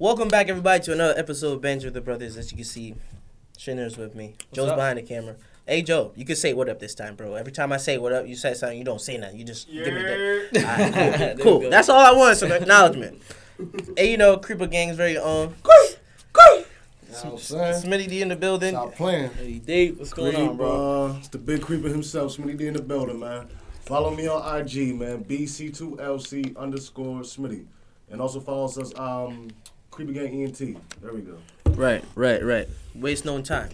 Welcome back, everybody, to another episode of Bands with the Brothers. As you can see, Shinny's with me. Joe's up? behind the camera. Hey, Joe, you can say what up this time, bro. Every time I say what up, you say something. You don't say nothing. You just give me that. All right, cool. cool. That's all I want. Some acknowledgement. hey, you know, Creeper Gang's very own. I'm saying? Smitty D in the building. Stop playing. Hey, Dave, what's going on, bro? Uh, it's the big creeper himself, Smitty D in the building, man. Follow me on IG, man. BC2LC underscore Smitty. And also follow us as um, Creeper Gang ENT. There we go. Right, right, right. Waste no time.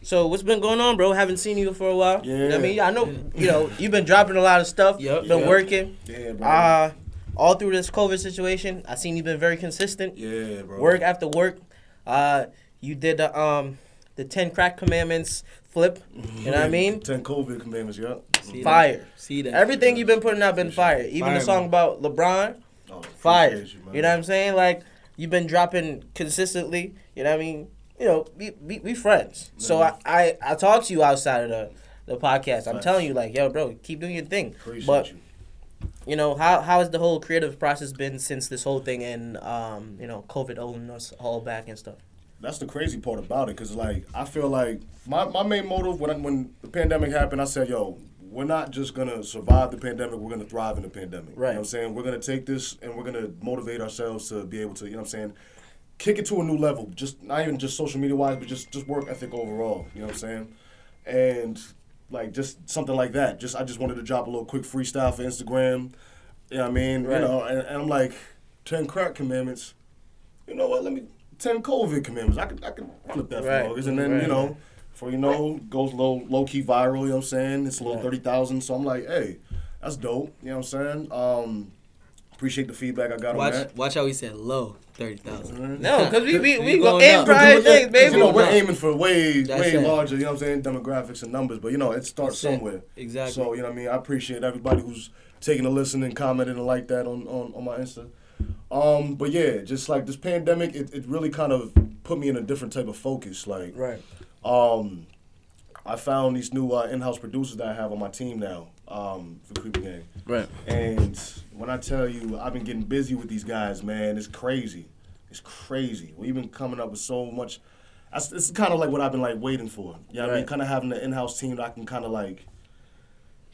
So what's been going on, bro? Haven't seen you for a while. You know what I mean, I know you know you've been dropping a lot of stuff. Yep. Been Yep. working. Yeah, bro. Uh all through this COVID situation, I seen you've been very consistent. yeah, bro. Work after work. Uh, you did the um the ten crack commandments flip. You know what I mean? 10 COVID commandments, yeah. See that? Fire. See that? Everything you've been putting out been fire. Even Fire, the song man. about LeBron, Oh, fire. You. You know what I'm saying? Like you've been dropping consistently. You know what I mean? You know, we we, we friends. So I, I I talk to you outside of the the podcast. I'm telling you, like, yo, bro, keep doing your thing. Appreciate but you. you know, how how has the whole creative process been since this whole thing and um you know COVID holding us all back and stuff? That's the crazy part about it, cause like I feel like my, my main motive when I, when the pandemic happened, I said, yo, we're not just gonna survive the pandemic, we're gonna thrive in the pandemic. You Right. know what I'm saying? We're gonna take this and we're gonna motivate ourselves to be able to, you know what I'm saying, kick it to a new level. Just not even just social media wise, but just just work ethic overall. You know what I'm saying? And like just something like that. Just I just wanted to drop a little quick freestyle for Instagram. You know what I mean? Right. You know, and, and I'm like, ten crack commandments. You know what? Let me ten COVID commandments. I could I could flip that Right. for and then Right. you know, for you know, goes low low key viral. You know what I'm saying? It's a little Right. thirty thousand. So I'm like, hey, that's dope. You know what I'm saying? Um, appreciate the feedback I got on Watch, that. watch how he said low thirty thousand. No, because we we, we We go aim up. for higher things, baby. You know, we're aiming for way, That's way it. larger, you know what I'm saying, demographics and numbers, but you know, it starts That's it. somewhere. Exactly. So, you know what I mean? I appreciate everybody who's taking a listen and commenting and like that on, on, on my Insta. Um, but yeah, just like this pandemic, it, it really kind of put me in a different type of focus. Like, Right. Um, I found these new uh, in-house producers that I have on my team now um, for Creeper Gang. Right. And when I tell you, I've been getting busy with these guys, man. It's crazy. It's crazy. We've been coming up with so much. That's, it's kind of like what I've been like waiting for. You know what I mean? Kind of having an in-house team that I can kind of like,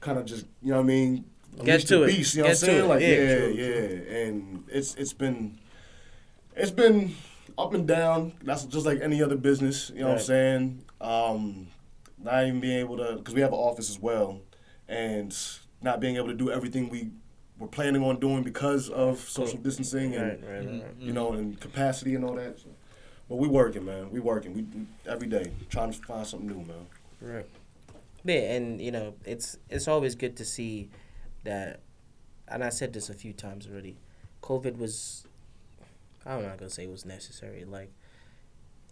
kind of just, you know what I mean? Get to it. Beast, you know Get what I'm to saying? it. Like, Yeah, yeah, yeah. And it's it's been, it's been up and down. That's just like any other business. You know what I'm saying? Um, not even being able to, because we have an office as well, and not being able to do everything we were planning on doing because of social distancing and Right. Right. Right. you know and capacity and all that. So, but we working, man. We working. We we- every day trying to find something new, man. Right. Yeah, and you know, it's it's always good to see that and I said this a few times already. COVID was I'm not gonna say it was necessary, like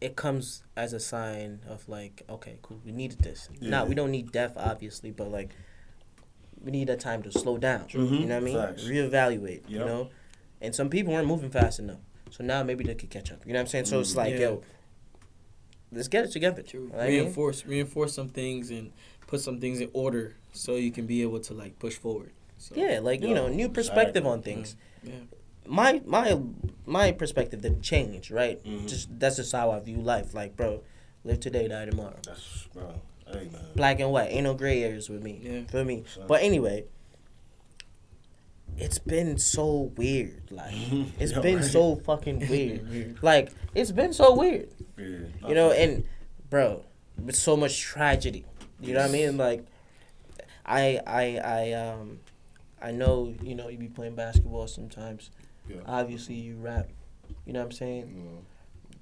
it comes as a sign of like, okay, cool, we needed this. Yeah. Now we don't need death obviously, but like we need a time to slow down. Mhm. You know what I mean? Facts. Reevaluate. You know? And some people weren't moving fast enough. So now maybe they could catch up. You know what I'm saying? So it's Mhm. like, Yeah. yo, let's get it together. True. You know what Reinforce, reinforce some things and put some things in order so you can be able to like push forward. So, Yeah, like you know, new perspective exactly. on things. yeah. My my my perspective didn't change, right? Mhm. Just that's just how I view life. Like, bro, live today, die tomorrow. That's bro. Hey man. Black and white, ain't no gray areas with me. Yeah. For me. Son. But anyway, it's been so weird. Like, it's Yeah, been right. so fucking weird. Weird. like, it's been so weird. Yeah, You know, and bro, with so much tragedy. You know what I mean? Like, I I I um, I know you know you be playing basketball sometimes. Yeah. Obviously, you rap. You know what I'm saying? Mm.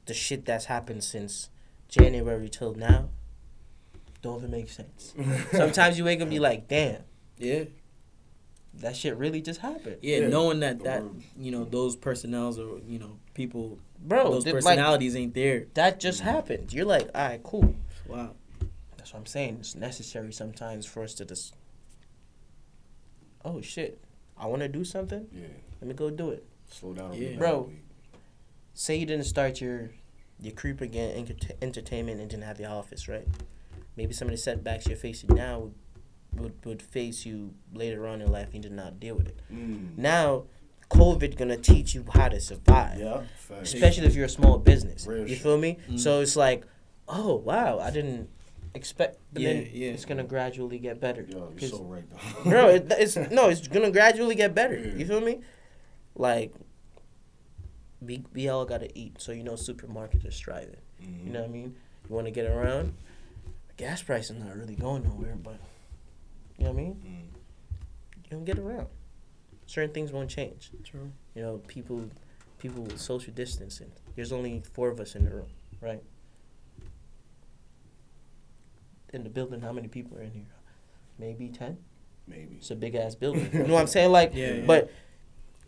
The shit that's happened since January till now don't even make sense. Sometimes you wake up and be like, damn, Yeah. that shit really just happened. Yeah, Yeah, knowing that that you know those personnels or you know people Bro, those th- like, personalities ain't there. that just happened. You're like, all right, cool. Wow. That's what I'm saying. It's necessary sometimes for us to just, oh shit, I want to do something. Yeah. Let me go do it. Slow down. Yeah. Bro. Say you didn't start your your Creeper Gang enter- entertainment and didn't have your office, right? Maybe some of the setbacks you're facing now would, would, would face you later on in life and you did not deal with it. Mm. Now, COVID gonna teach you how to survive. Yeah, facts. Especially if you're a small business. Real you shit. feel me? Mhm. So it's like, oh wow, I didn't expect. But Yeah, then yeah. it's gonna gradually get better. Yo, you're 'Cause- so right though. bro, it, it's no, it's gonna gradually get better. Yeah. You feel me? Like, we we all gotta eat, so you know supermarkets are striving. Mhm. You know what I mean? You want to get around. Gas price is not really going nowhere, but you know what I mean. Mm. You don't get around. Certain things won't change. True. You know, people people with social distancing. There's only four of us in the room, right? In the building, how many people are in here? Maybe ten. Maybe. It's a big ass building. You know what I'm saying? Like, Yeah, yeah. but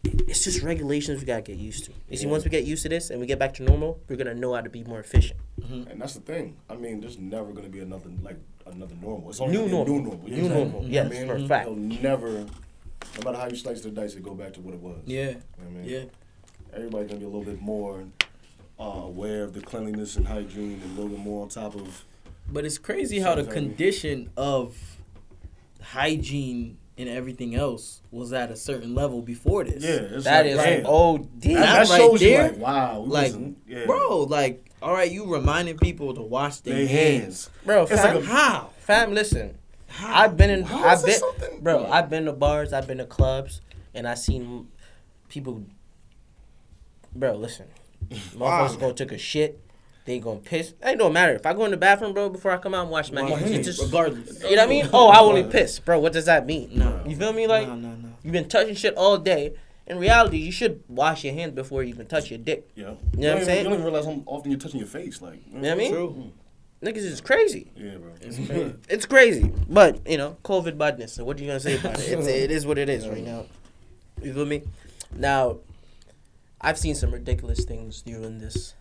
it's just regulations we gotta get used to. You see, once we get used to this and we get back to normal, we're gonna know how to be more efficient. Mm-hmm. And that's the thing. I mean, there's never gonna be another like another normal. It's only New gonna be a normal. New normal. you New know what I'm normal. Yes, I mean, for a Mhm. fact. It'll never, no matter how you slice the dice, it go back to what it was. Yeah. You know what I mean, Yeah. everybody's gonna be a little bit more uh, aware of the cleanliness and hygiene, and a little bit more on top of. But it's crazy how the condition of hygiene and everything else was at a certain level before this. Yeah, it's That like, is oh, damn. OD. That, That that right shows there, you like, wow, like, yeah. Bro, like, all right, you reminding people to wash their they hands. hands. Bro, It's fam, like a- How? fam, listen. How? I've been in. How I've is been, something- bro. Yeah. I've been to bars. I've been to clubs, and I seen people. Bro, listen. Motherfuckers gonna took a shit. They gonna piss. It don't matter if I go in the bathroom, bro. Before I come out and wash my hands, it just regardless. you know what I mean. Oh, I only piss, bro. What does that mean? No. You feel me? Like no, no, no. you've been touching shit all day. In reality, you should wash your hands before you even touch your dick. Yeah. You know what I'm saying? You don't even realize how often you're touching your face. Like, you know what I mean? True. Niggas is crazy. Yeah, bro. It's crazy. It's crazy, but you know, COVID badness. So what are you gonna say about it? It's, it is what it is right now. You feel me? Now, I've seen some ridiculous things during this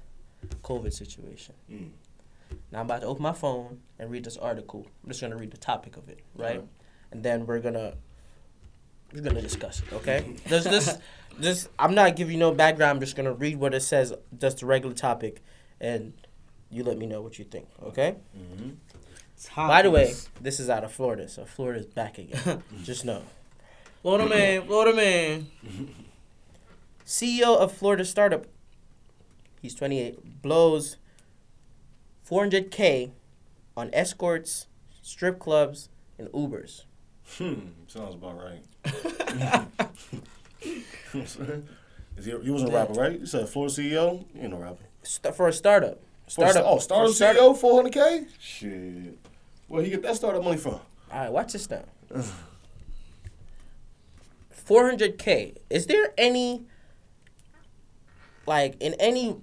COVID situation. Mm. Now I'm about to open my phone and read this article. I'm just gonna read the topic of it, right? Alright. And then we're gonna we're gonna discuss it. Okay? There's this just I'm not giving you no background. I'm just gonna read what it says, just the regular topic, and you let me know what you think. Okay? Mm-hmm. By the way, this is out of Florida, so Florida's back again. Just know. Florida man, Florida man. CEO of Florida startup, he's 28, blows 400K on escorts, strip clubs, and Ubers. Hmm. Sounds about right. Is he, he was a rapper, right? You said Florida CEO? He ain't no rapper. St- for a startup. For a Startup. sta- oh, startup for start- CEO, 400K? Shit. Where he get that startup money from? All right, watch this now. 400K. Is there any, like, in any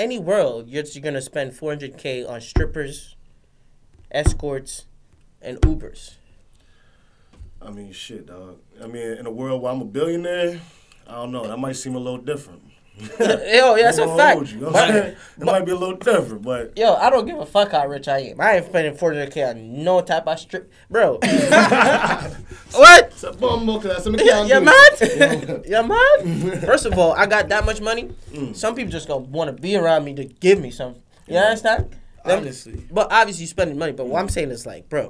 any world, you're, you're to spend 400K on strippers, escorts, and Ubers? I mean, shit, dog. I mean, in a world where I'm a billionaire, I don't know. That might seem a little different. Yo, yeah, that's a fact. hold you, you But- it might be a little different, but Yo, I don't give a fuck how rich I am. I ain't spending 400K on no type of strip. Bro. what? it's a bum because that's a You mechanic. mad? you mad? First of all, I got that much money. Mm. Some people just gonna want to be around me to give me some. You Yeah. understand? Them- Honestly. But obviously, you spending money. But what I'm saying is like, bro.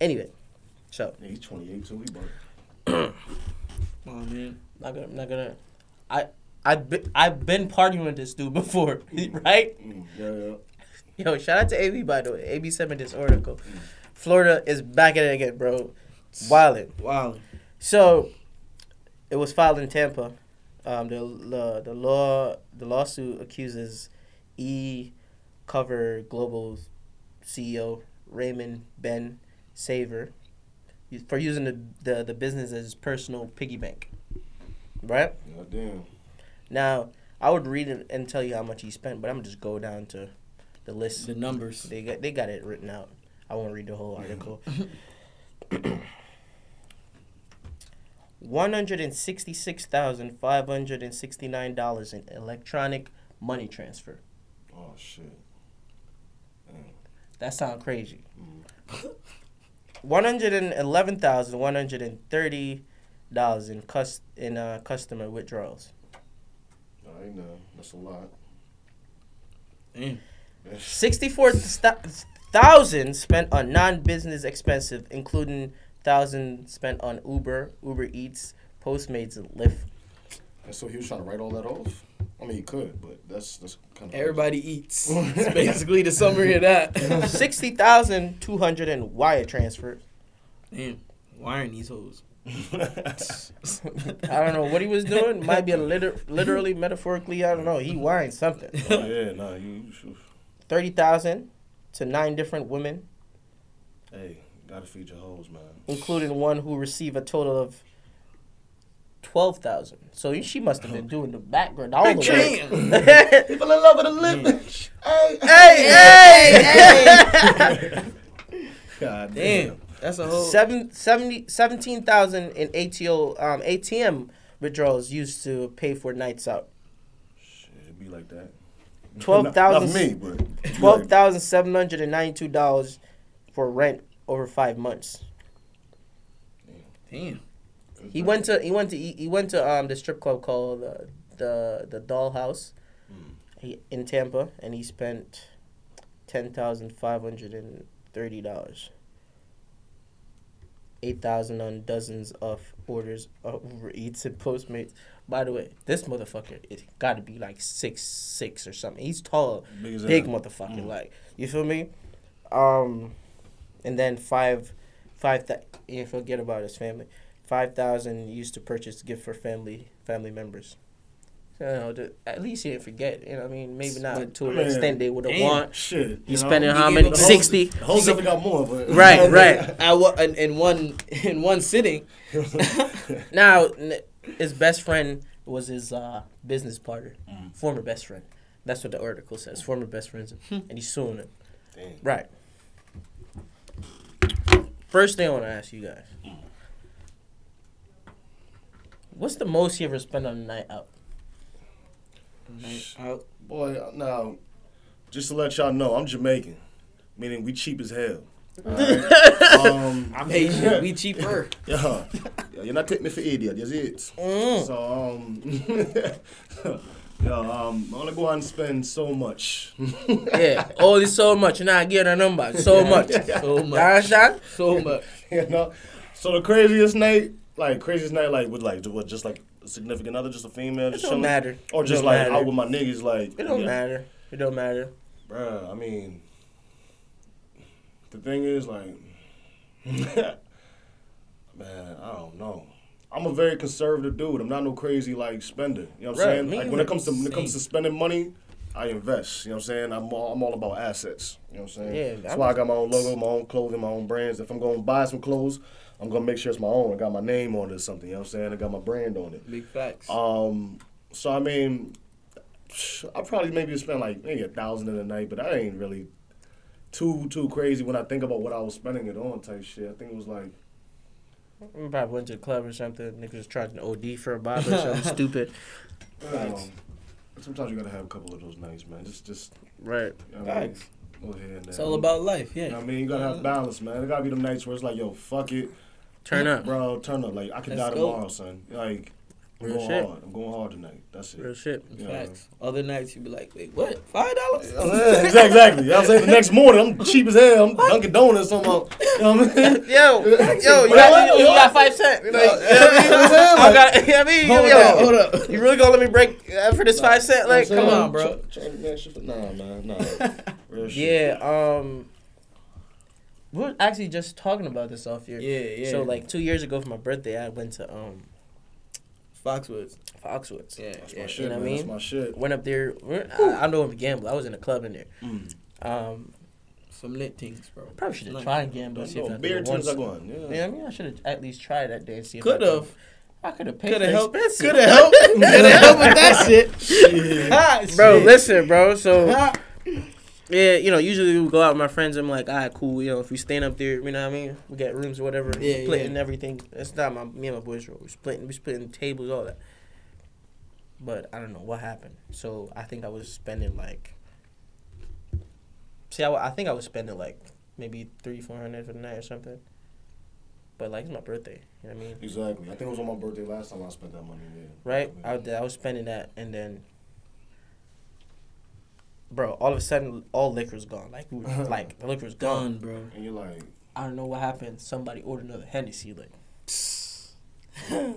Anyway, so Yeah, he's 28 too. He bought Oh man. not gonna, not gonna. I I've been I've been partying with this dude before, right? mm, Yeah, yeah. Yo, shout out to AB by the way. AB sent me this article. Florida is back at it again, bro. Wildin'. Wow. So, it was filed in Tampa. Um, the, the the law the lawsuit accuses E Cover Global CEO Raymond Ben Saver for using the, the, the business as his personal piggy bank. Right God damn. now, I would read it and tell you how much he spent, but I'm gonna just go down to the list. The numbers. They got they got it written out. I won't read the whole article. $166,569 in electronic money transfer. Oh, shit. Damn. That sounds crazy. Mm. $111,130 in, cus- in uh, customer withdrawals. I know. That's a lot. 64,000 spent on non business expenses, including thousand spent on Uber, Uber Eats, Postmates, and Lyft. And so he was trying to write all that off. I mean, he could, but that's that's kind of Everybody eats. It's basically the summary of that. Sixty thousand two hundred in wire transfer. Damn, wiring these hoes. I don't know what he was doing. Might be a liter- literally, metaphorically. I don't know. He wiring something. Oh yeah, nah, you. you- Thirty thousand to nine different women, Hey, gotta feed your hoes, man. including one who received a total of twelve thousand. So she must have been doing the background all the way. People in love with a lip. Hey, hey, hey, God Damn. That's a whole. Seven, 70, 17,000 in ATO um, ATM withdrawals used to pay for nights out. Shit, it be like that. Twelve thousand. Not- Not me, but it be Twelve like- thousand seven hundred and ninety-two dollars for rent over five months. Damn. He went to he went to he went to um the strip club called uh, the the Dollhouse, Mm. he, in Tampa, and he spent ten thousand five hundred and thirty dollars. Eight thousand on dozens of orders of Uber Eats and Postmates. By the way, this motherfucker it got to be like six six or something. He's tall, Big big motherfucker. Mm. Like you feel me? Um, and then five, five. Th- yeah, forget about his family. Five thousand used to purchase gift for family family members. So, you know, the- at least he didn't forget. You know, I mean, maybe not But, to an man, extent they would have damn. want. Shit. You know? spending he how many? the Sixty. The hoes got more, but Right, right. At what in, in one in one sitting. Now, his best friend was his uh, business partner, Mm. former best friend. That's what the article says. Former best friends, and he's suing him. Damn. Right. First thing I want to ask you guys. What's the most you ever spent on a night out? Night out. Boy, now, just to let y'all know, I'm Jamaican, meaning we cheap as hell. Alright? um, I'm Haitian. We cheaper. yeah, yeah, you're not taking me for idiot, that's it. Mm. So, um, yeah, um, I'm gonna go out and spend so much. Yeah, only so much. You're not getting a number. So much. So You much. understand? So much. you know, so the craziest night, like craziest night, like with like what, just like a significant other, just a female, It just don't matter. or just like matter. out with my niggas, like It don't yeah. matter. It don't matter. Bruh, I mean, the thing is, like, man, I don't know. I'm a very conservative dude. I'm not no crazy like spender. You know what I'm Right, saying? me Like when it comes to when it comes to spending money, I invest. You know what I'm saying? I'm all, I'm all about assets. You know what I'm saying? Yeah, That's why I got my own logo, my own clothing, my own brands. If I'm going to buy some clothes, I'm gonna make sure it's my own. I got my name on it or something. You know what I'm saying? I got my brand on it. Big facts. Um, so I mean, I probably maybe spend like maybe a thousand in a night, but I ain't really too too crazy when I think about what I was spending it on type shit. I think it was like I probably went to the club or something. Niggas was charging OD for a bottle or something stupid. um, sometimes you gotta have a couple of those nights, man. Just just Right. you know what I mean? Facts. Go ahead and, It's all about life. You know Yeah. what I mean, you gotta have balance, man. It gotta be them nights where it's like, yo, fuck it, Turn up. bro, turn up. Like I could Let's die go. tomorrow, son. Like I'm Real going shit. hard. I'm going hard tonight. That's it. Real shit. Yeah. Facts. Other nights you be like, wait, what? Five dollars? Yeah, exactly, exactly. You know I'm saying? The next morning, I'm cheap as hell. I'm Dunkin' Donuts. I'm out. You know what I mean? Yo, yo, you got, you got five cents. Like, You know what I'm saying? I Like, got, I mean, Hold yo, up, hold up. You really gonna let me break for this five cent? Like, come on, bro. Try- try to make shit for- Nah, man, nah. Real shit. Yeah. Um, we were actually just talking about this off here. Yeah, yeah. So like two years ago for my birthday, I went to um Foxwoods. Foxwoods. Yeah, That's yeah. my shit, know what I man. That's mean? my shit. Went up there. I, I know I'm a gambler. I was in a club in there. Mm. Um, Some lit things, bro. probably should have Nice. tried and gamble. That's See if no I beer could tunes once. are going. You know Yeah. I mean? I should have at least tried that day and see if Could have. I could have paid Could for have helped. expensive. Could have helped. Could have helped with that shit. Ah, Bro, shit. listen, bro. So. Yeah, you know, usually we go out with my friends. I'm like, all right, cool. You know, if we stand up there, you know what I mean? We get rooms or whatever. Yeah, splitting yeah. everything. It's not my me and my boys room. We splitting. We splitting tables, all that. But I don't know what happened. So I think I was spending like. See, I, I think I was spending like maybe three, four hundred for the night or something. But like it's my birthday, you know what I mean? Exactly. I think it was on my birthday last time I spent that money. Yeah. right? I, I was spending that, and then, bro, all of a sudden, all liquor's gone. Like, we were- like the liquor's gone. Done, bro. And you're like, I don't know what happened. Somebody ordered another Hennessy. Like,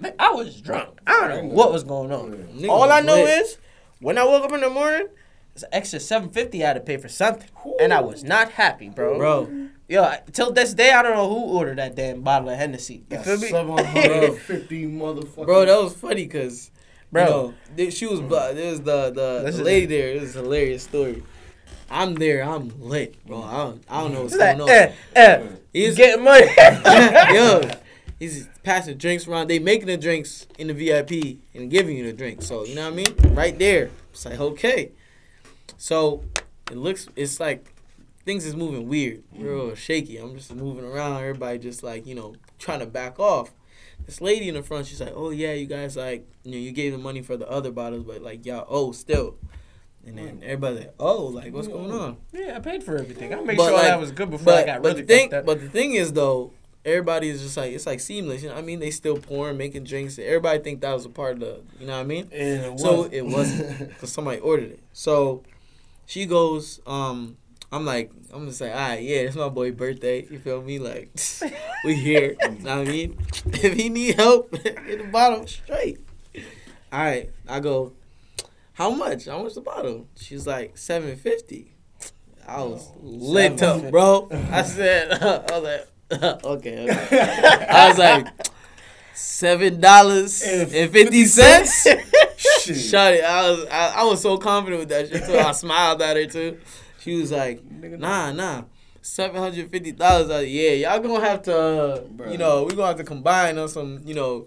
Like, I was drunk. I don't know what was going on. Nigga All I know lit. is when I woke up in the morning, it's an extra seven fifty I had to pay for something, and I was not happy, bro. Bro, Yo, till this day, I don't know who ordered that damn bottle of Hennessy. You feel me? Seven hundred fifty motherfuckers. bro, that was funny because, Bro. you know, she was black. There was the the, the lady there. It was a hilarious story. I'm there. I'm lit, bro. I don't, I don't know what's like, going on. eh, eh, He's getting money. yo, he's passing drinks around. They making the drinks in the VIP and giving you the drinks. So you know what I mean? Right there. It's like okay. So it looks. It's like things is moving weird, real shaky. I'm just moving around. Everybody just like you know trying to back off. This lady in the front, she's like, "Oh yeah, you guys like you know you gave the money for the other bottles, but like y'all oh still." And then everybody like, "Oh, like what's going on?" yeah, I paid for everything. I make But, sure like, that was good before I But, got but really the thing, fucked up. but the thing is though, everybody is just like it's like seamless. You know, what I mean, they still pouring, making drinks. Everybody think that was a part of the, you know what I mean? And it So it wasn't because somebody ordered it. So she goes, um, I'm like, I'm just like, all right, yeah, it's my boy birthday. You feel me? Like, we here. you know what I mean? If he need help, get the bottle straight. All right, I go, how much? How much the bottle? She's like, seven fifty. I was oh, lit up, $7.50. bro. I said, I was like, okay, okay. I was like, seven dollars and fifty cents. Shut it. I was I, I was so confident with that shit too. I smiled at her too. She was like, nah, nah. Seven hundred fifty dollars. Like, yeah, y'all gonna have to, uh, you know, we gonna have to combine on some, you know,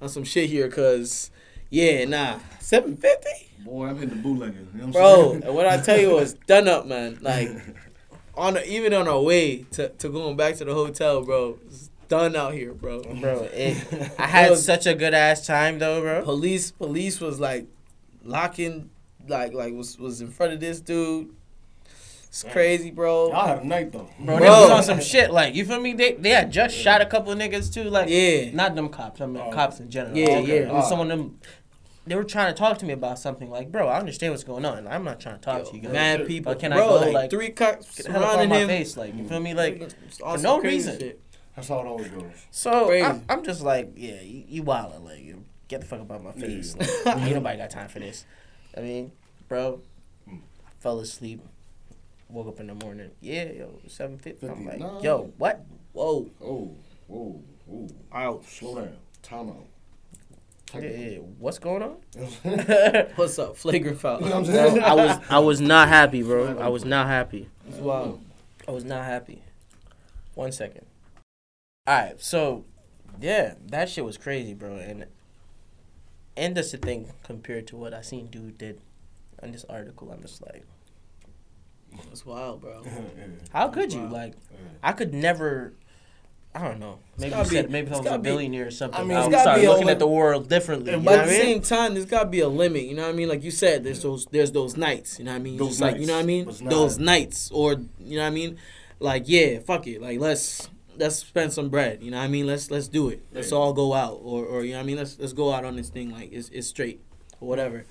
on some shit here, cause, yeah, nah, seven fifty, Boy, I'm hitting the bootlegging. You know what I'm bro. saying? And what I tell you was done up, man. Like, on the, even on our way to, to going back to the hotel, bro, done out here, bro. bro, it, I had was- such a good ass time though, bro. police police was like locking like like was was in front of this dude. It's crazy, bro. Y'all had a night though. Bro, Bro. they was on some shit like you feel me. They they had just shot a couple of niggas too, like Yeah. not them cops. I mean Oh. cops in general. Yeah, Okay. yeah. It was some of them. They were trying to talk to me about something. Like, bro, I understand what's going on. I'm not trying to talk Yo, to you guys. mad people, But can I bro. go, like, like, three cops Get the hell up out surrounding my him. face, like you feel me, like. It's for no crazy reason. shit. That's how it always goes. So I'm, I'm just like, yeah, you, you wildin', like you get the fuck up out my face. Yeah. Like, ain't nobody got time for this. I mean, bro, Mm. fell asleep, woke up in the morning. Yeah, yo, seven fifty. I'm like, nah. yo, what? Whoa, Oh, whoa, whoa. ouch. Slow down. Time out. Yeah, yeah, what's going on? What's up, flagrant foul? You know what I'm I was I was not happy, bro. I was not happy. It's wild. I was not happy. One second. All right, so yeah, that shit was crazy, bro, and and that's the thing compared to what I seen dude did on this article. I'm just like, It's wild, bro. how could you? Wow. Like, I could never. I don't know. Maybe you said be- maybe if I was a gotta be- billionaire or something. I I mean, mean, I would gotta start looking li- at the world differently. And you but know at the mean? same time, there's gotta be a limit. You know what I mean? Like you said, there's those there's those nights. You know what I mean? Those Just like you know what I nights. mean? But it's not- Those nights, or you know what I mean? Like yeah, fuck it. Like let's let's spend some bread. You know what I mean? Let's let's do it. Let's Yeah. all go out, or or you know what I mean? Let's let's go out on this thing like it's it's straight or whatever.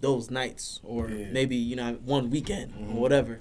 Those nights, or Yeah. maybe you know one weekend Mhm. or whatever.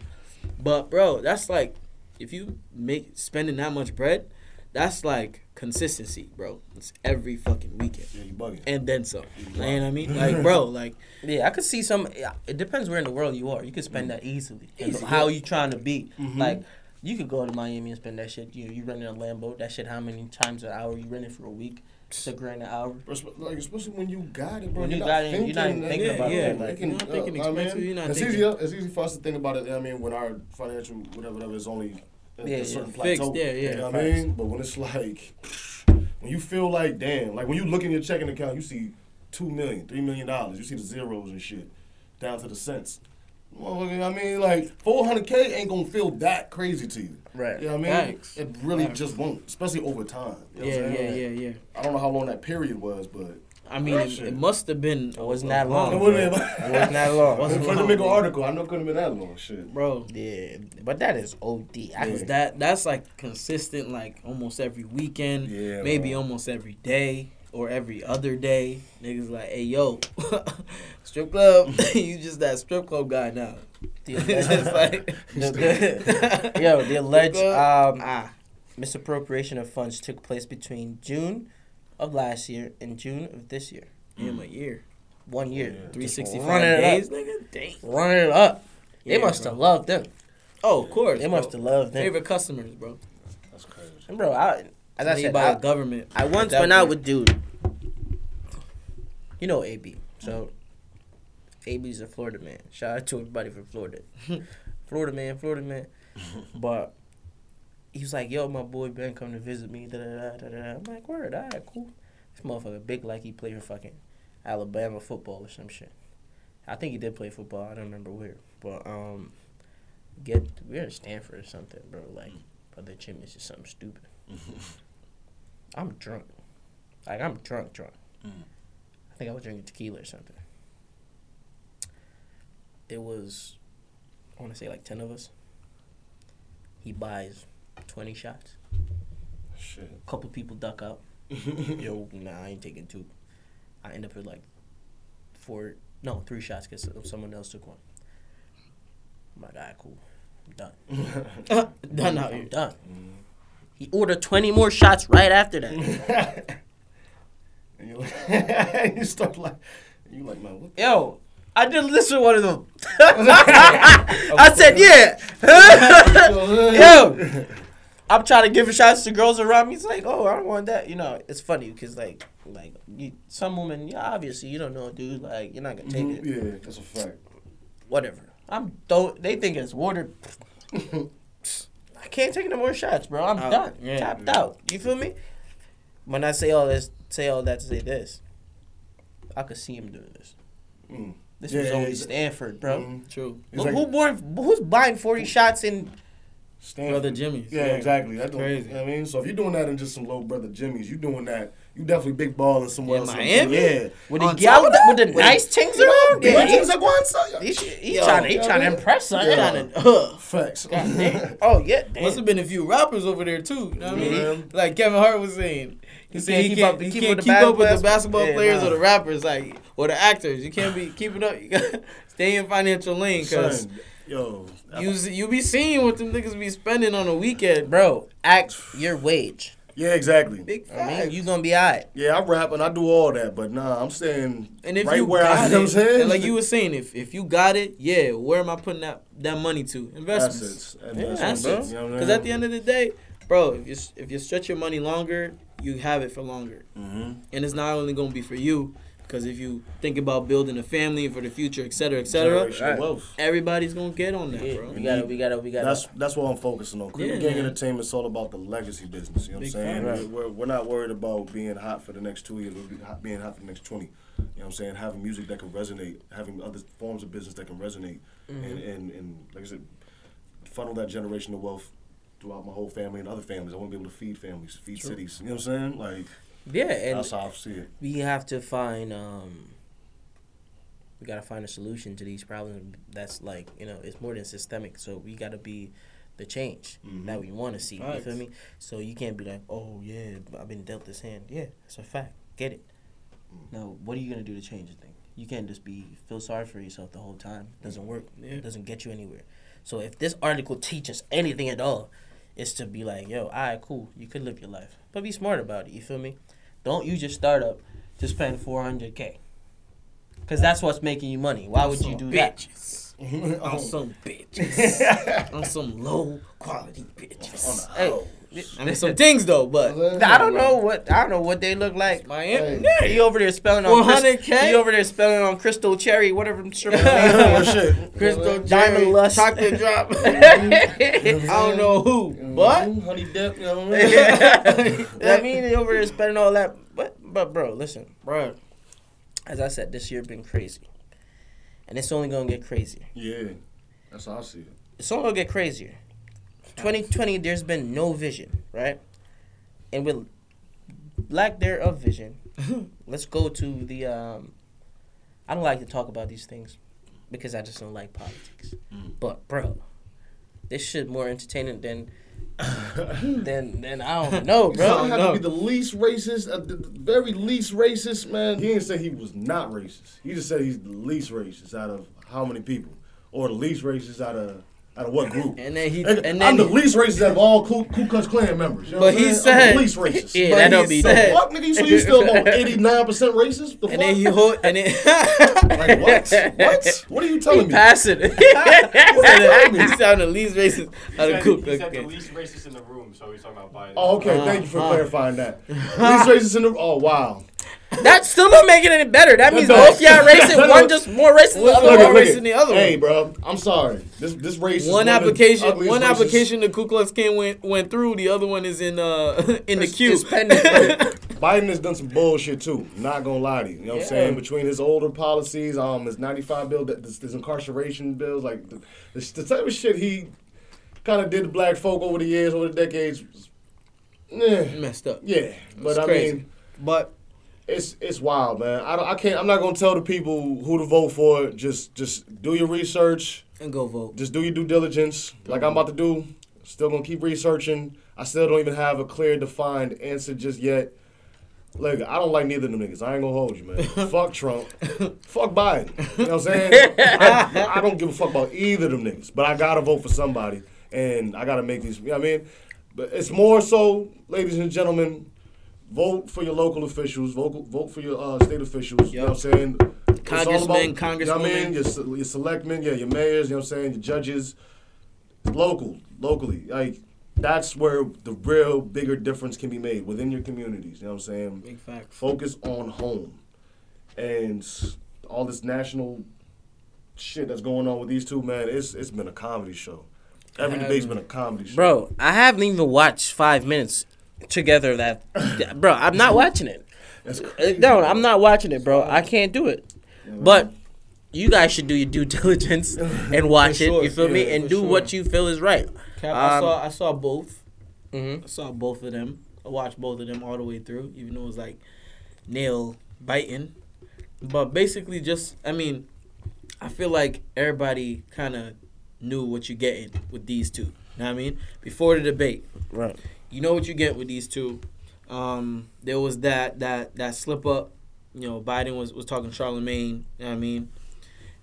But bro, that's like if you make spending that much bread, that's like consistency, bro. It's every fucking weekend Yeah, you bugging. and then some. You know what I mean? Like, bro, like, Yeah, I could see some. It depends where in the world you are. You could spend that easily. Easy, how yeah. you trying to be? Mhm. Like, you could go to Miami and spend that shit. You know, you renting a Lambo. That shit. How many times an hour you rent it for a week? It's a grand an hour. Respe- Like especially when you got it, bro. When you're not got it, thinking, you're not even thinking Yeah, about yeah, it. like, Like, you're not thinking I mean, you're not it's thinking- easier. It's easy for us to think about it. I mean, when our financial whatever, whatever is only at Yeah, a yeah, certain fixed, plateau. yeah, yeah, You know what I mean? But when it's like, when you feel like, damn, like when you look in your checking account, you see two million, three million dollars. You see the zeros and shit down to the cents. Well, I mean, like 400k ain't gonna feel that crazy to you. Right. You know what I mean? Facts. It really Facts. just won't, especially over time. You know what yeah, I'm yeah, saying? yeah, yeah. I don't know how long that period was, but I mean, it, it must have been. Oh, it wasn't that long. it bro. wasn't, It wasn't that long. Wasn't For the long, big bro. article, I know it couldn't have been that long. Shit. Bro, Yeah, but that is OD. I Yeah. that that's like consistent, like almost every weekend, Yeah, maybe bro. almost every day or every other day. Niggas like, hey, yo, strip club, you just that strip club guy now. the alleged, like, the- yo, the alleged um, ah, misappropriation of funds took place between June of last year and June of this year. Damn, a year. One year. Yeah. Three Just sixty five running days, up. nigga. Dang. Running it up. They must bro. have loved them. Oh, of course. They bro. must have loved them. Favorite customers, bro. That's crazy. And bro, I, as I said, by I, the government. I once went out with dude. You know AB. So AB's a Florida man. Shout out to everybody from Florida. Florida man, Florida man. but he was like, yo, my boy Ben come to visit me. Da, da, da, da, da. I'm like, word, all right, cool. This motherfucker big like he played for fucking Alabama football or some shit. I think he did play football. I don't remember where. But um get we're in Stamford or something, bro. Like Brother Jimmy's just something stupid. I'm drunk. Like I'm drunk, drunk. Mm. I think I was drinking tequila or something. It was, I want to say like ten of us. He buys twenty shots. Shit. A couple people duck out. Yo, nah, I ain't taking two. I end up with like four, no, three shots because someone else took one. I'm like, alright, cool. I'm done. Done out here. done. He ordered 20 more shots right after that. And you're like, you start like, you like, man, what? Yo, I didn't listen to one of them. I said, yeah. Yo, I'm trying to give shots to girls around me. It's like, oh, I don't want that. You know, it's funny because like, like you, some women, yeah, obviously you don't know, dude. Like, you're not gonna take Mhm, it. Yeah, that's a fact. Whatever. I'm don't. They think it's water. I can't take no more shots, bro. I'm Out. done. Yeah. Tapped out. You feel me? When I say all this, say all that to say this, I could see him doing this. Mm. This Yeah, was yeah, only yeah. Stamford, bro. Mhm. True. It's Look, like who born, who's buying forty shots in? Stamford. Brother Jimmy's. Yeah, exactly. That's Crazy. You know what I mean? So if you're doing that in just some low brother Jimmy's, you're doing that. You definitely big balling somewhere In else. Miami? Yeah. With the gal with, the- with nice things around? Yeah, Yeah, things he, are going so. he, he, trying, he trying to impress son. Yeah. Trying to, uh, Facts. Damn. Oh yeah, Must have been a few rappers over there too. You know what I mean? Like Kevin Hart was saying. You can't he keep can't, up- keep can't with the keep up with the basketball- Yeah, players nah. or the rappers, like or the actors. You can't be keeping up. You gotta stay in financial lane because Son, yo, you you be seeing what them niggas be spending on a weekend. Bro, act your wage. yeah, exactly. Big I mean, you gonna be alright. Yeah, I rap and I do all that, but nah, I'm staying And if right you where got I, it, I'm saying? like you were saying, if if you got it, yeah, where am I putting that that money to? Investments. assets. Yeah, Investments, Assets. You know what Because at the end of the day, bro, if you if you stretch your money longer, you have it for longer, hmm and it's not only gonna be for you. Because if you think about building a family for the future, et cetera, et cetera, Generational wealth. everybody's gonna get on that, Yeah, bro. we gotta, we gotta, we gotta. That's that's what I'm focusing on. Criminal Yeah, Gang man. Entertainment is all about the legacy business. You know what I'm saying? fact. We're, we're, we're not worried about being hot for the next two years. We're be hot, being hot for the next 20. You know what I'm saying? Having music that can resonate, having other forms of business that can resonate, Mm-hmm. and, and, and like I said, funnel that generational wealth throughout my whole family and other families. I want to be able to feed families, feed True. cities. You know what I'm saying? Like, yeah, and that's how I see it. we have to find. um We gotta find a solution to these problems. That's like you know, it's more than systemic. So we gotta be the change Mhm. that we want to see. You feel me? So you can't be like, oh yeah, I've been dealt this hand. Yeah, it's a fact. Get it. Now, what are you gonna do to change the thing? You can't just be feel sorry for yourself the whole time. doesn't work. Yeah. It doesn't get you anywhere. So if this article teaches anything at all, it's to be like, yo, all right, cool. You could live your life, but be smart about it. You feel me? Don't use your startup to spend four hundred k. Cause that's what's making you money. Why would you do that? bitches. Oh. On some bitches. on some low quality bitches. Hey, I mean, some things though, but I don't know what I don't know what they look like. Miami. He over there spelling on Chris- 400K? He over there spelling on Crystal Cherry, whatever. I'm sure. oh, shit. Crystal Diamond Diamond Lust. chocolate drop. I don't know who, but Honey Dip, you know what I mean? I mean, he over there spending all that. But but bro, listen. bro, As I said, this year been crazy, and it's only gonna get crazier. yeah, that's how I see it. It's only gonna get crazier. 2020, there's been no vision, right? And with lack there of vision, let's go to the. Um, I don't like to talk about these things because I just don't like politics. Mm. But bro, this shit more entertaining than than than I don't know, Bro, bro. had no. to be the least racist, uh, the the very least racist, man. He didn't say he was not racist. He just said he's the least racist out of how many people, or the least racist out of Out of what group? And then he And, and I'm then the least racist out of all Ku, Ku Klux Klan members. You know But what I'm he saying? I'm said- the least racist. Yeah, but that he don't be said- Fuck, nigga, so you still about 89% racist? The and then fuck? he hold and then Like, what? What? What are you telling me? Passing. he said I'm the least racist out He of said, Ku he Klux said the least racist in the room, so he's talking about Biden. Oh, okay. Uh, Thank you for uh. clarifying that. Least racist in the. Oh, wow. That's still not making it any better. That means both y'all racist. One just more racist than the other Look one. at, more look than the other Hey, bro. I'm sorry. This this race. is One application, one races. application the Ku Klux Klan went went through. The other one is in uh in the queue. it's pending. Biden has done some bullshit too. Not gonna lie to you. You know what I'm saying? Between his older policies, um, his 95 bill, that this, this incarceration bills, like the, the, the type of shit he kind of did to black folk over the years, over the decades. was- Eh, Messed up. yeah, but It's I mean, But it's it's wild, man. I don't, I can't. I'm not gonna tell the people who to vote for. Just just do your research. and go vote. Just do your due diligence, like I'm about to do. Still gonna keep researching. I still don't even have a clear, defined answer just yet. Look, I don't like neither of them niggas. I ain't gonna hold you, man. fuck Trump. fuck Biden. You know what I'm saying? I, I don't give a fuck about either of them niggas. But I gotta vote for somebody. And I gotta make these, you know what I mean? But it's more so, ladies and gentlemen, vote for your local officials, vote, vote for your uh, state officials. You know what I'm saying? It's all Congressmen, You know what I mean? Your, your selectmen, yeah, your mayors, you know what I'm saying? Your judges. Local, locally. Like, that's where the real bigger difference can be made within your communities. You know what I'm saying? Big fact. Focus on home. And all this national shit that's going on with these two, man, it's it's been a comedy show. Every debate's been a comedy show. Bro, I haven't even watched five minutes together. That, bro, I'm not watching it. That's Uh, crazy. No, I'm not watching it, bro. I can't do it. But you guys should do your due diligence and watch it. You feel me? And do sure. what you feel is right. Cap, I Um, saw I saw both. hmm I saw both of them. I watched both of them all the way through, even though it was like nail biting. But basically, just I mean, I feel like everybody kind of knew what you're getting with these two. You know what I mean? Before the debate, Right. You know what you get with these two. Um, there was that that that slip up. You know, Biden was was talking Charlamagne. You know what I mean?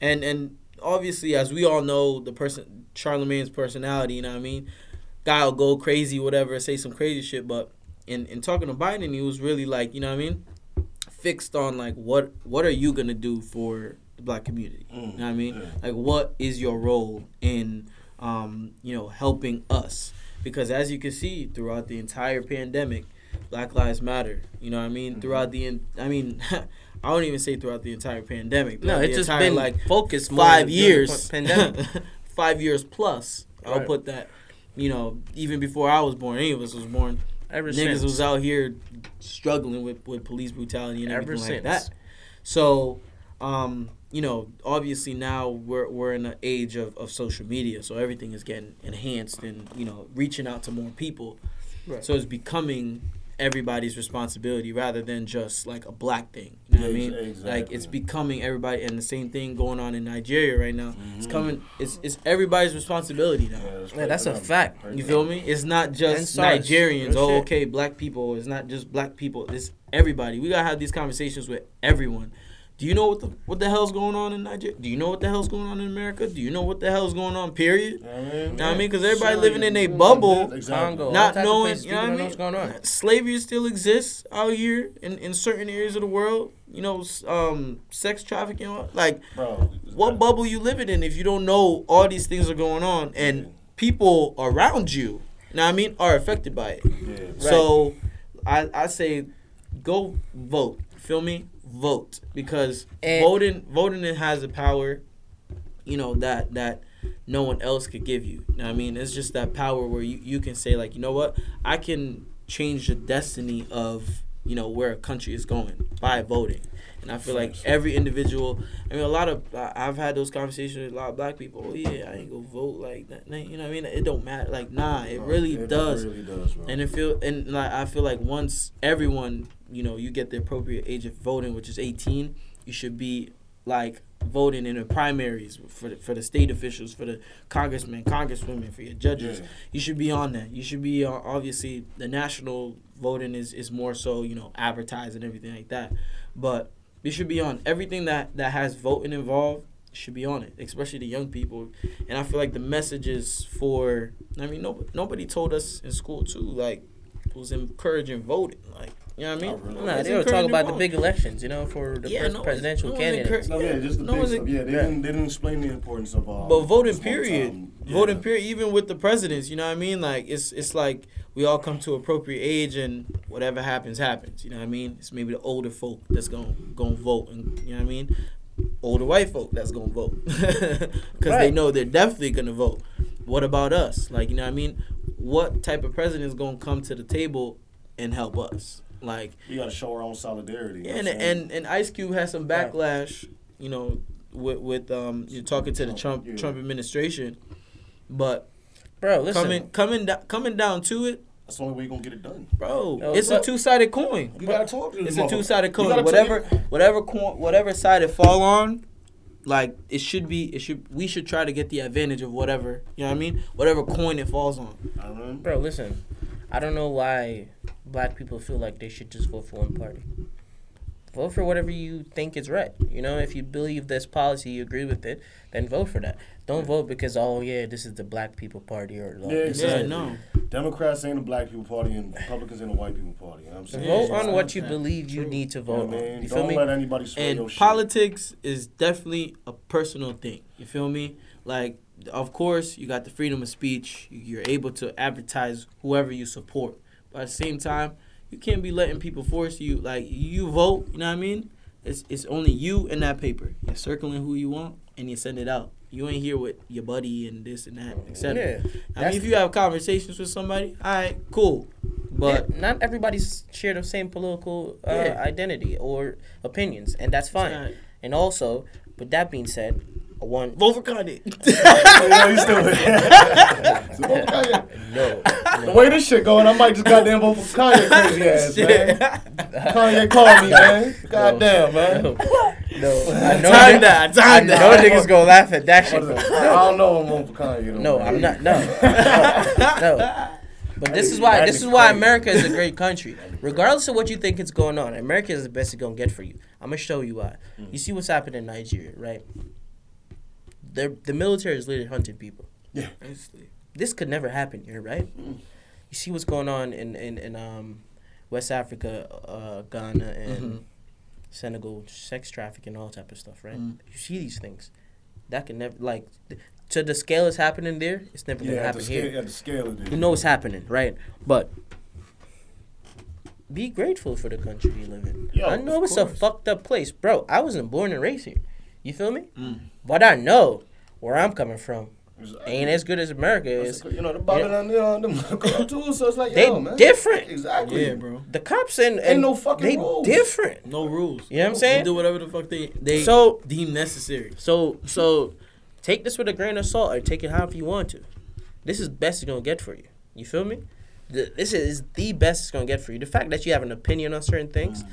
And and obviously, as we all know, the person Charlamagne's personality. You know what I mean? Guy will go crazy, whatever, say some crazy shit. But in in talking to Biden, he was really like, you know what I mean? Fixed on like what what are you gonna do for the black community? You know what I mean? Like what is your role in um, you know, helping us? Because as you can see throughout the entire pandemic, Black Lives Matter. You know what I mean? Throughout the, en- I mean, I don't even say throughout the entire pandemic. No, it's just entire, been like focused five years, Pandemic. five years plus. I'll put that. You know, even before I was born, any of us was born. Ever since. niggas since. was out here struggling with, with police brutality and Ever everything like since. that. So, um, you know, obviously now we're we're in an age of, of social media, so everything is getting enhanced and you know reaching out to more people. Right. So it's becoming everybody's responsibility rather than just like a black thing. You know what I Ex- mean? Like it's becoming everybody, and the same thing going on in Nigeria right now. Mm. It's coming. It's it's everybody's responsibility now. Yeah, that's a fact. You feel me? It's not just SARS. Nigerians. Oh, okay, black people. It's not just black people. It's everybody. We gotta have these conversations with everyone. Do you know what the what the hell's going on in Nigeria? Do you know what the hell's going on in America? Do you know what the hell's going on? Period. You know what I mean? Because I mean? 'Cause everybody Syria, living in a bubble. Exactly. Congo. Not knowing, you know what I mean? what's going on. Slavery still exists out here in, in certain areas of the world. You know, um, sex trafficking. Like, Bro. what bubble you living in if you don't know all these things are going on and people around you, you know what I mean, are affected by it. Yeah. So I I say go vote. Feel me? Vote because And- voting voting it has a power, you know that that no one else could give you. You know what I mean? It's just that power where you, you can say like, you know what? I can change the destiny of, you know, where a country is going by voting. And I feel like every individual, I mean, a lot of, I- I've had those conversations with a lot of black people. Oh, yeah, I ain't gonna vote like that. You know what I mean? It don't matter. Like, nah, it really It does. really does, bro. And it feel and like I feel like once everyone, you know, you get the appropriate age of voting, which is 18, you should be like voting in the primaries for the, for the state officials, for the congressmen, congresswomen, for your judges. Yeah. You should be on that. You should be uh, obviously the national voting is is more so you know advertised and everything like that, but you should be on everything that that has voting involved. should be on it, especially the young people. And I feel like the messages for I mean, no, nobody told us in school too, like was encouraging voting, like you know what I mean. Oh, really? Nah, Nobody's they were talking encouraging about the big elections, you know, for the Yeah, pres- no presidential no one's candidates. No, yeah, just the No big stuff. Yeah, they yeah. didn't. They didn't explain the importance of. Um, But voting period. Yeah. voting period, even with the presidents, you know what I mean? Like it's it's like we all come to appropriate age and whatever happens happens. You know what I mean? It's maybe the older folk that's gonna gonna vote, and you know what I mean? Older white folk that's gonna vote because they know they're definitely gonna vote. What about us? Like you know what I mean? What type of president is gonna come to the table and help us? Like We got to show our own solidarity. you know and what I'm saying? and and Ice Cube has some backlash, you know, with with um you talking to the Trump Yeah. Trump administration, but Bro, listen. coming coming down coming down to it, that's the only way you're gonna get it done. bro, No, it's a two sided coin. You gotta talk to this It's a two sided coin. Whatever whatever coin, whatever side it fall on, like it should be. It should we should try to get the advantage of whatever you know what I mean. Whatever coin it falls on. I don't. Bro, listen. I don't know why black people feel like they should just vote for one party. Vote for whatever you think is right. You know, if you believe this policy, you agree with it, then vote for that. Don't vote because oh yeah, this is the black people party or oh, Yeah, this is Yeah, no. Democrats ain't a black people party, and Republicans ain't a white people party. You know what I'm saying? Vote Yeah, on what you yeah. believe you True. need to vote what I on. You feel Don't me? let anybody sway your And shit. politics is definitely a personal thing. You feel me? Like, of course, you got the freedom of speech. You're able to advertise whoever you support. But at the same time, you can't be letting people force you. Like, you vote, you know what I mean? It's, it's only you and that paper. You're circling who you want and you send it out. You ain't here with your buddy and this and that, etc. Yeah. I mean, if you have conversations with somebody, all right, cool. But Yeah, not everybody's share the same political uh, Yeah. identity or opinions, and that's fine. Right. And also, with that being said, one vote for Kanye. yeah, you still so vote for Kanye. no, The way this shit going, I might just goddamn vote for Kanye crazy ass, man. Kanye call me, man. Goddamn, man. no, no. I know, Time that, I time know that. niggas gonna laugh at that shit. What is? I don't know if I'm voting for Kanye. though, No, man. I'm not. No, no. no. But this is why this is is why. America is a great country. Regardless of what you think is going on, America is the best it's gonna get for you. I'm gonna show you why. You see what's happening in Nigeria, right? The the military is literally hunting people. Yeah. This could never happen here, right? You see what's going on in in, in um West Africa, uh, Ghana, and Mhm. Senegal, sex trafficking, all type of stuff, right? Mm. You see these things. That can never like th- to the scale it's happening there. It's never gonna Yeah, the happen scale, here. at the scale of You know what's happening, right? But be grateful for the country you live in. Yo, I know of it's a fucked up place, bro. I wasn't born and raised here. You feel me? Mm. But I know where I'm coming from Exactly. ain't as good as America is. You know, the bottom Yeah. on you know, them too, so it's like, They yo, man. different. Exactly. Yeah, bro. The cops and, Ain't and no fucking rules. they rules. different. No rules. You know what I'm They saying? do whatever the fuck they they So deem necessary. So so take this with a grain of salt or take it however you want to. This is best it's gonna get for you. You feel me? The, this is the best it's gonna get for you. The fact that you have an opinion on certain things,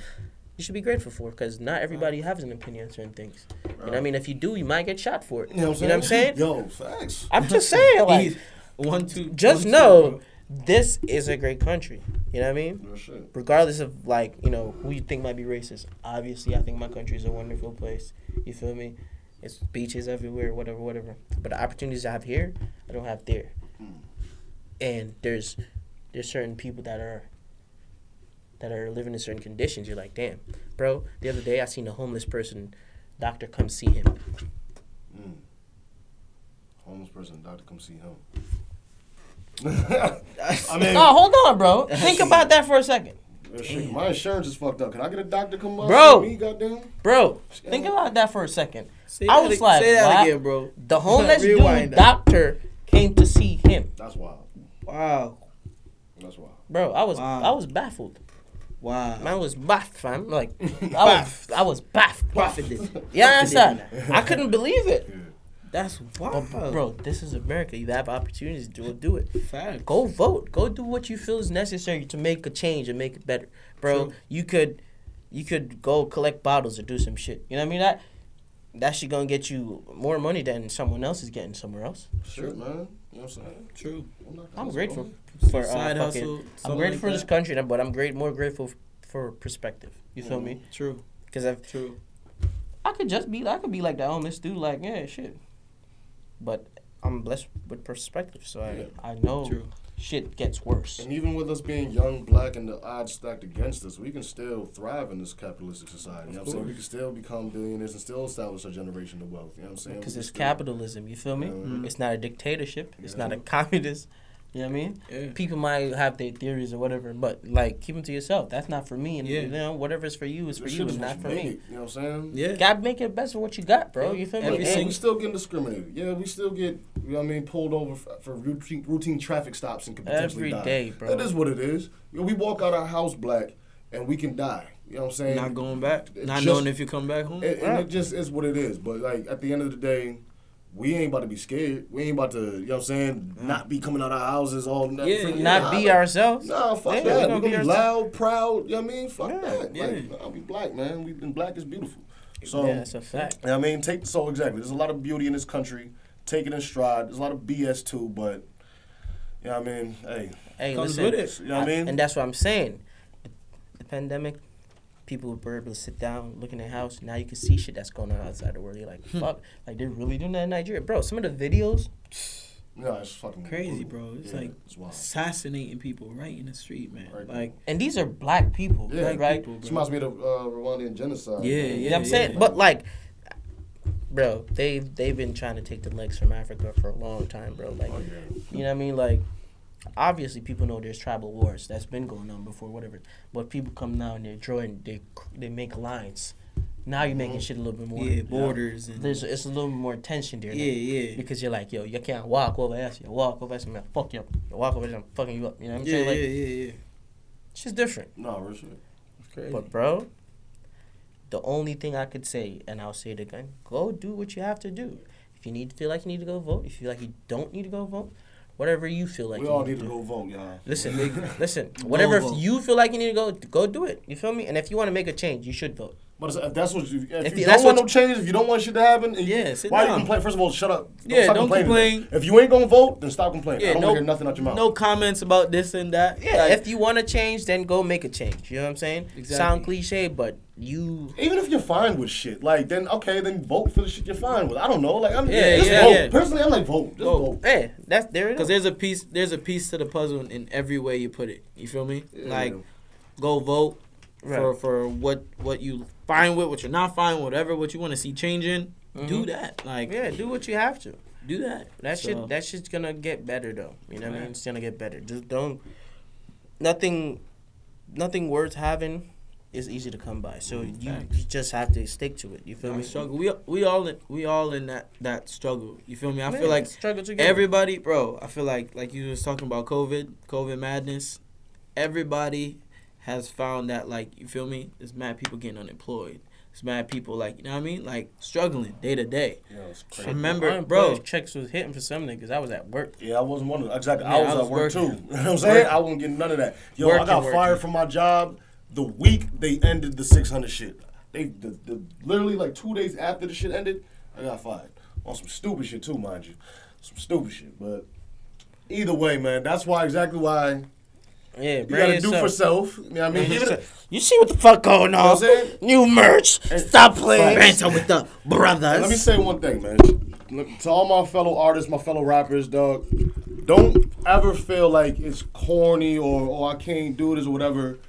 you should be grateful for because not everybody has an opinion on certain things. You know what I mean? If you do, you might get shot for it. You know what know what I'm saying? Yo, facts. I'm just saying, like. One two. just one, know bro. this is a great country. You know what I mean? Shit. regardless of like you know who you think might be racist. Obviously, I think my country is a wonderful place. You feel me? It's beaches everywhere, whatever, whatever. But the opportunities I have here, I don't have there. Hmm. And there's there's certain people that are that are living in certain conditions. You're like, damn, bro. The other day, I seen a homeless person. Doctor come see him. Mm. Homeless person, doctor, come see him. I mean, No, hold on, bro. Think about that for a second, real shit, my insurance is fucked up. Can I get a doctor to come up Bro. me, goddamn? bro. Think about that for a second. Say I was ag- like, say that what? again, bro. The homeless dude doctor came to see him. That's wild. Wow. That's wild. Bro, I was Wow. I was baffled. Wow. Man was baffed, fam. Like I was I was baffed. Profited. You understand? I couldn't believe it. That's wow. But, bro, this is America. You have opportunities to do, do it. Fact. Go vote. Go do what you feel is necessary to make a change and make it better. Bro, True. you could you could go collect bottles or do some shit. You know what I mean? That that shit gonna get you more money than someone else is getting somewhere else. Sure, man. You know what I'm saying? True. I'm, I'm grateful for uh, Side hustle. I'm grateful like for this country, but I'm great more grateful for perspective. You feel me? True. Because I've True. I could just be, I could be like that homeless dude, like yeah, shit. But I'm blessed with perspective, so Yeah. I I know True. Shit gets worse. And even with us being young, black, and the odds stacked against us, we can still thrive in this capitalistic society. You know what I'm saying? We can still become billionaires and still establish our generation of wealth. You know what I'm saying? Because it's still- capitalism, you feel me? It's not a dictatorship. It's not a communist. You know what I mean? Yeah. People might have their theories or whatever, but like keep them to yourself. That's not for me, and Yeah. you know whatever's for you is for you, shit is not for me. it, you know what I'm saying? Yeah. Gotta make it best of what you got, bro. You feel me? Every And And- we still getting discriminated. Yeah, we still get, you know what I mean, pulled over for, for routine, routine traffic stops and can potentially Every die. day, bro. That is what it is. You know, we walk out our house black and we can die. You know what I'm saying? Not going back. It Not just- knowing if you come back home. And, and it just is what it is. But like at the end of the day, we ain't about to be scared. We ain't about to, you know what I'm saying, not be coming out of our houses all night. Yeah, not be ourselves. Nah, fuck Yeah, that. we We're gonna gonna be loud, proud. You know what I mean? Fuck Yeah, that. yeah. Like, I'll be black, man. We been black is beautiful. So yeah, that's a fact. yeah, I mean, take so exactly. There's a lot of beauty in this country. Take it in stride. There's a lot of BS too, but you know what I mean. Hey, Hey, Comes listen, with it. you know what I mean. and that's what I'm saying. The, the pandemic, people were able to sit down, look in their house. Now you can see shit that's going on outside the world. You're like, Hmm. fuck, like they're really doing that in Nigeria, bro. Some of the videos, no, it's fucking Crazy, brutal. bro. It's Yeah, like it's assassinating people right in the street, man. Right. Like, and these are black people, Yeah. right? people, This bro. reminds me of the uh, Rwandan genocide. Yeah, You know yeah, what I'm saying? yeah. But like, bro, they've they've been trying to take the legs from Africa for a long time, bro. Like, Oh, yeah. you know what I mean? Like, obviously people know there's tribal wars that's been going on before, whatever. But people come now and they're drawing, they they make lines. Now you're making Mhm. shit a little bit more. yeah, borders and There's it's a little more tension there. now. yeah, yeah, Because you're like, yo, you can't walk over us. You walk over us, man, fuck you up. You walk over us, I'm fucking you up. You know what I'm yeah, saying? yeah, Like, yeah, yeah. it's just different. No, real shit. It's crazy. But bro, the only thing I could say, and I'll say it again, go do what you have to do. If you need to feel like you need to go vote, if you feel like you don't need to go vote, whatever you feel like we you all need to do. go vote, y'all. Listen, listen. Whatever if you feel like you need to go, go do it. You feel me? And if you want to make a change, you should vote. But if that's what you, if, If you you- don't want no change, if you don't want shit to happen, you- Yeah, why you down. complain? First of all, shut up. Yeah, stop don't complaining. complain. If you ain't gonna vote, then stop complaining. Yeah, I don't no- want to hear nothing out your mouth. no comments about this and that. Yeah, Like, if you want to change, then go make a change. You know what I'm saying? Exactly. Sound cliche, but you. Even if you're fine with shit, like then okay, then vote for the shit you're fine with. I don't know, like I'm Yeah, just yeah, vote. yeah. Personally, I'm like vote, just Vote. vote. Hey, that's there Because there's a piece, there's a piece to the puzzle in every way you put it. You feel me? Yeah. Like, go vote for for what what you fine with, what you're not fine, with, whatever what you want to see changing. Do Mhm. that. Like, Yeah, do what you have to. do that. That So, shit, that shit's gonna get better though. You know what I mean? It's gonna get better. Just don't. Nothing, nothing worth having is easy to come by. So you, you just have to stick to it. You feel I me? struggle. We we all in, we all in that that struggle. You feel me? I Man, feel like struggle together. everybody, bro. I feel like like you was talking about COVID, COVID madness. Everybody has found that like you feel me. There's mad people getting unemployed. There's mad people like you know what I mean, like struggling day to day. Yeah, it's crazy. remember, my bro. employees checks was hitting for some niggas. I was at work. Yeah, I wasn't one of exactly. Yeah, I was I at work working. too. You know what I'm saying? Working. I wasn't getting none of that. Yo, I Working, got working. fired from my job the week they ended the 600 shit. They the, the literally like two days after the shit ended, I got fired on some stupid shit too, mind you, some stupid shit. But either way, man, that's why exactly why Yeah, you gotta do for self. You know what I mean? Even You see what the fuck going know what I'm on? New merch. And- Stop playing. Banter with the brothers. Let me say one thing, man. Look, To all my fellow artists, my fellow rappers, dog, don't ever feel like it's corny or or I can't do this or whatever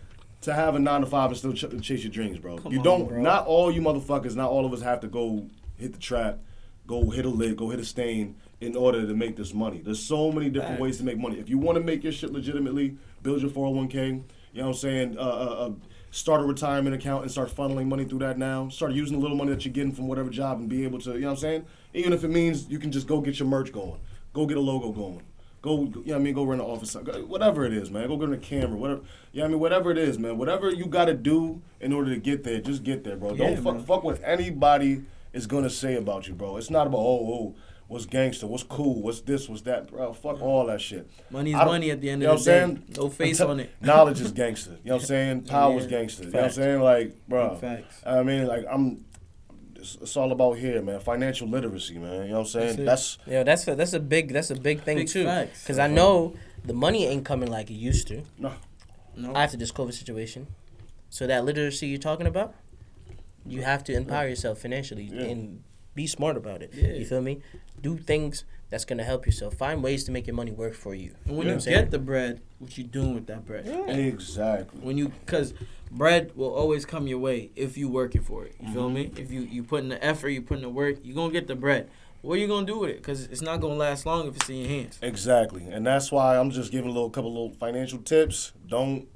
to have a nine to five and still ch- chase your dreams, bro. Come you on, don't. bro. Not all you motherfuckers. Not all of us have to go hit the trap, go hit a lid, go hit a stain in order to make this money. There's so many different ways to make money. If you want to make your shit legitimately, build your 401k. You know what I'm saying? Uh, uh, uh, start a retirement account and start funneling money through that now. Start using the little money that you're getting from whatever job and be able to, you know what I'm saying? Even if it means you can just go get your merch going, go get a logo going. Go, you know what I mean? Go run an office, whatever it is, man. Go get a camera, whatever. You know what I mean? Whatever it is, man. Whatever you got to do in order to get there, just get there, bro. Yeah, Don't fuck, fuck what anybody is gonna say about you, bro. It's not about oh, oh, what's gangster, what's cool, what's this, what's that, bro. Fuck all that shit. Money's I don't- money at the end you know of what the I'm day. saying? No face Until- on it. Knowledge is gangster. You know what I'm saying? Power is Yeah. gangster. You know what I'm saying? Like, bro. Facts. I mean, like, I'm. It's, it's all about here, man. Financial literacy, man. You know what I'm saying? That's. That's, Yeah, that's a, that's a big that's a big thing Big too. facts. Because I know the money ain't coming like it used to no. No. after this COVID situation. So that literacy you're talking about, You have to empower yourself financially Yeah. and be smart about it. Yeah. You feel me? Do things that's gonna help yourself. Find ways to make your money work for you. And when You know you what I'm saying? get the bread, what you doing with that bread? Exactly. When you, cause bread will always come your way if you working for it. You feel Mhm. me? If you you put in the effort, you put in the work, you gonna get the bread. What are you gonna do with it? Cause it's not gonna last long if it's in your hands. Exactly, and that's why I'm just giving a little couple of little financial tips. Don't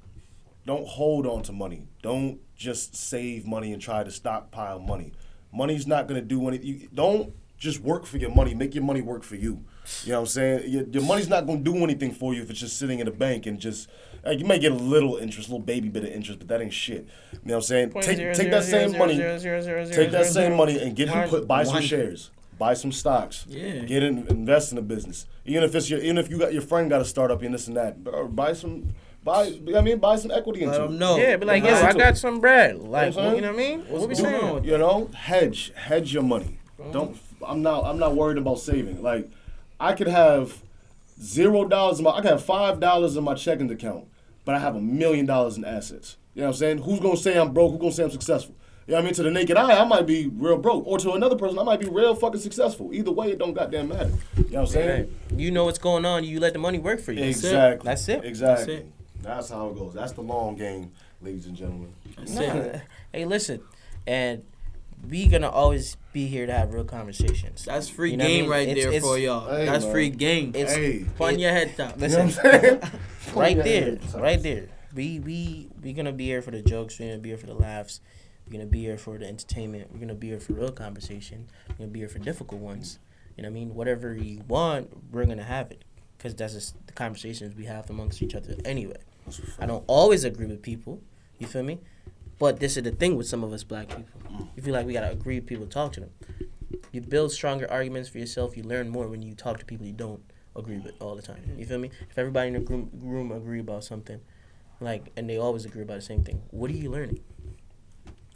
don't hold on to money. Don't just save money and try to stockpile money. Money's not gonna do anything. You, don't just work for your money. Make your money work for you. You know what I'm saying? Your, your money's not gonna do anything for you if it's just sitting in a bank and just. Like, you may get a little interest, a little baby bit of interest, but that ain't shit. You know what I'm saying? Take, take that same money, take that same money and get One- put buy some one- shares, buy some stocks, Yeah. get in, invest in a business. Even if it's your, even if you got your friend got a startup and this and that, bro, buy some, buy. I mean, buy some equity Let into them it. know. Yeah, but like, yo, Listen I got some bread. Like, You know what I'm you know what I mean? What's what we saying? on? You know, hedge, hedge your money. Don't. I'm not. I'm not worried about saving. Like, I could have zero dollars in my. I could have five dollars in my checking account, but I have a million dollars in assets. You know what I'm saying? Who's gonna say I'm broke? Who's gonna say I'm successful? You know what I mean? To the naked eye, I might be real broke, or to another person, I might be real fucking successful. Either way, it don't goddamn matter. You know what I'm saying? Hey, You know what's going on. You let the money work for you. Exactly. That's it. Exactly. That's it. That's how it goes. That's the long game, ladies and gentlemen. That's Hey, listen, and we gonna always be here to have real conversations. That's free You know what I game mean? right It's- there it's- for y'all. Hey, That's man. free game. It's Hey. Pun it- your head top. You know Listen, what I'm saying? right there, right there. We we we gonna be here for the jokes. We're gonna be here for the laughs. We're gonna be here for the entertainment. We're gonna be here for real conversation. We're gonna be here for difficult ones. You know what I mean? Whatever you want, we're gonna have it, cause that's just the conversations we have amongst each other anyway. I don't always agree with people. You feel me? But this is the thing with some of us black people. You feel like we gotta agree with people, talk to them. You build stronger arguments for yourself. You learn more when you talk to people you don't agree with all the time. You feel me? If everybody in the room, room agree about something, like, and they always agree about the same thing, what are you learning?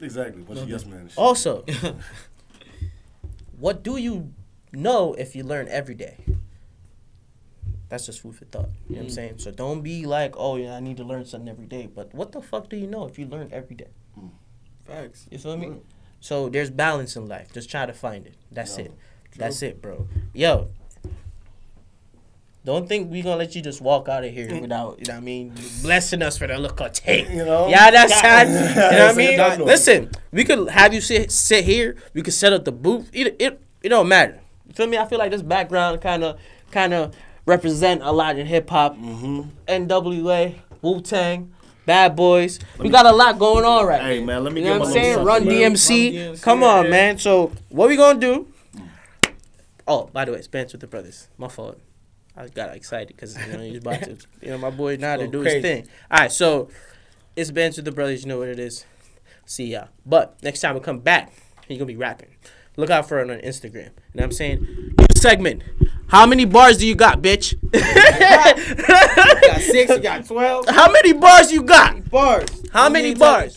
Exactly. What's No, yes man? Also, what do you know if you learn every day? That's just food for thought. You know what I'm Mm. saying? So don't be like, oh yeah, I need to learn something every day. But what the fuck do you know if you learn every day? Facts. You feel me? Mm. So there's balance in life. Just try to find it. That's No. it. That's it, bro. Yo. Don't think we gonna let you just walk out of here without, you know what I mean, blessing us for the look of tape. You know? Yeah, that's sad. You know what I mean? exactly. Listen, we could have you sit sit here. We could set up the booth. It it, it don't matter. You feel me? I feel like this background kind of kind of represent a lot in hip hop. Mm-hmm. NWA, Wu Tang, Bad Boys. We got a lot going on right Hey now. man, let me You know what I'm saying? Run. DMC. Run DMC, Come on, yeah. man. So what we gonna do? Oh, by the way, Spence with the brothers. My fault. I got excited because you know he's about to. You know my boy now to do crazy. his thing. All right, so it's Spence with the brothers. You know what it is. See y'all. But next time we come back, he's gonna be rapping. Look out for it on Instagram. You know what I'm saying? New segment. How many bars do you got, bitch? You got six, you got twelve How many bars you got? bars. How many bars?